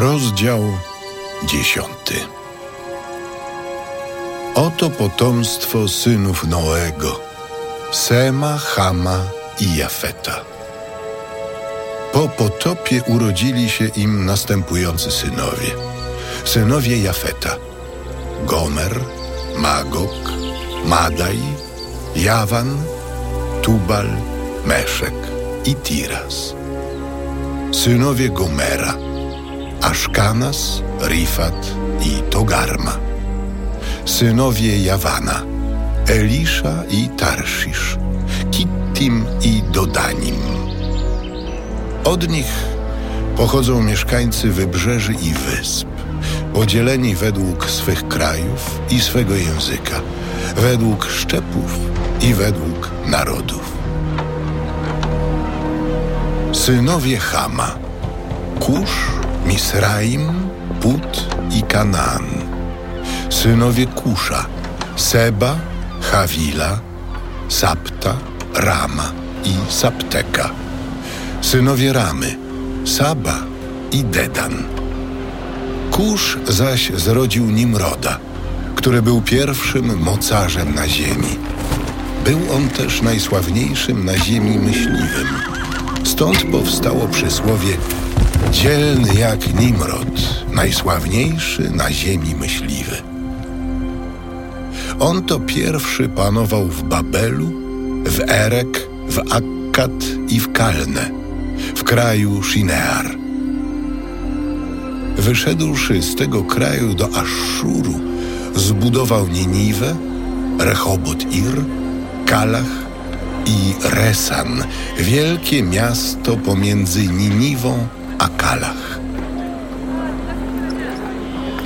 Rozdział dziesiąty. Oto potomstwo synów Noego, Sema, Hama i Jafeta. Po potopie urodzili się im następujący synowie. Synowie Jafeta: Gomer, Magok, Madaj, Jawan, Tubal, Meszek i Tiras. Synowie Gomera: Aszkanas, Rifat i Togarma. Synowie Jawana: Elisza i Tarszisz, Kittim i Dodanim. Od nich pochodzą mieszkańcy wybrzeży i wysp, podzieleni według swych krajów i swego języka, według szczepów i według narodów. Synowie Hama: Kusz, Misraim, Put i Kanaan. Synowie Kusza: Seba, Hawila, Sapta, Rama i Sapteka. Synowie Ramy: Saba i Dedan. Kusz zaś zrodził Nimroda, który był pierwszym mocarzem na ziemi. Był on też najsławniejszym na ziemi myśliwym. Stąd powstało przysłowie dzielny jak Nimrod, najsławniejszy na ziemi myśliwy. On to pierwszy panował w Babelu, w Erek, w Akkat i w Kalne, w kraju Shinear. Wyszedłszy z tego kraju do Aszuru, zbudował Niniwę, Rehobot-Ir, Kalach i Resan, wielkie miasto pomiędzy Niniwą a Kalach.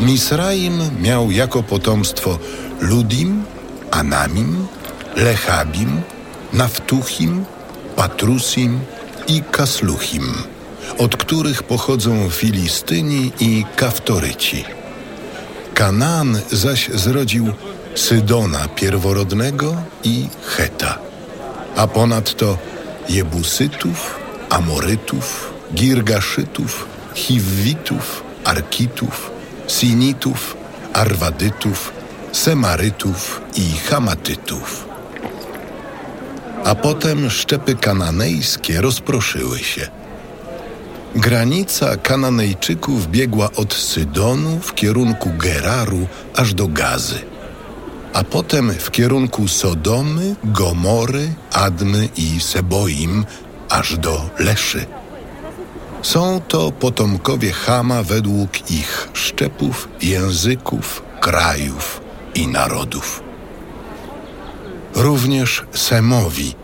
Misraim miał jako potomstwo Ludim, Anamim, Lechabim, Naftuchim, Patrusim i Kasluchim, od których pochodzą Filistyni i Kaftoryci. Kanaan zaś zrodził Sydona pierworodnego i Heta, a ponadto Jebusytów, Amorytów, Girgaszytów, Chiwitów, Arkitów, Sinitów, Arwadytów, Semarytów i Hamatytów. A potem szczepy kananejskie rozproszyły się. Granica Kananejczyków biegła od Sydonu w kierunku Geraru aż do Gazy, a potem w kierunku Sodomy, Gomory, Admy i Seboim aż do Leszy. Są to potomkowie Chama według ich szczepów, języków, krajów i narodów. Również Semowi,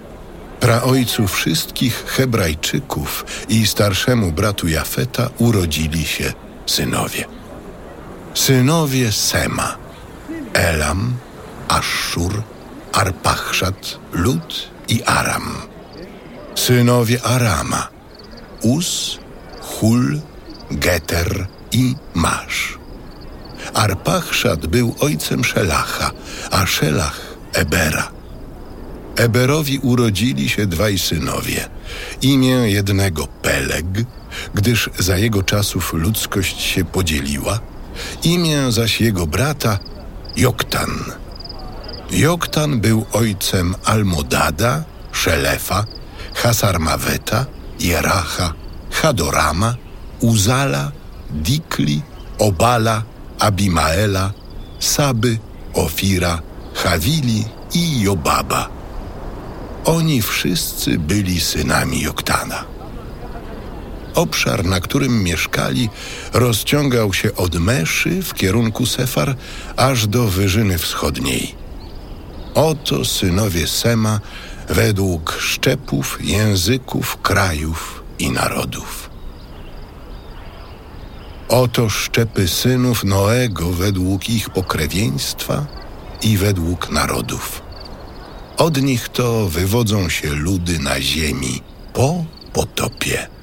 praojcu wszystkich Hebrajczyków i starszemu bratu Jafeta urodzili się synowie. Synowie Sema, Elam, Aszur, Arpachszat, Lud i Aram. Synowie Arama, Us, Hul, Geter i Masz. Arpachszad był ojcem Szelacha, a Szelach Ebera. Eberowi urodzili się dwaj synowie. Imię jednego Peleg, gdyż za jego czasów ludzkość się podzieliła, imię zaś jego brata Joktan. Joktan był ojcem Almodada, Szelefa, Hasarmaweta, Jeracha, Hadorama, Uzala, Dikli, Obala, Abimaela, Saby, Ofira, Hawili i Jobaba. Oni wszyscy byli synami Joktana. Obszar, na którym mieszkali, rozciągał się od Meszy w kierunku Sefar aż do Wyżyny Wschodniej. Oto synowie Sema według szczepów, języków, krajów i narodów. Oto szczepy synów Noego według ich pokrewieństwa i według narodów. Od nich to wywodzą się ludy na ziemi po potopie.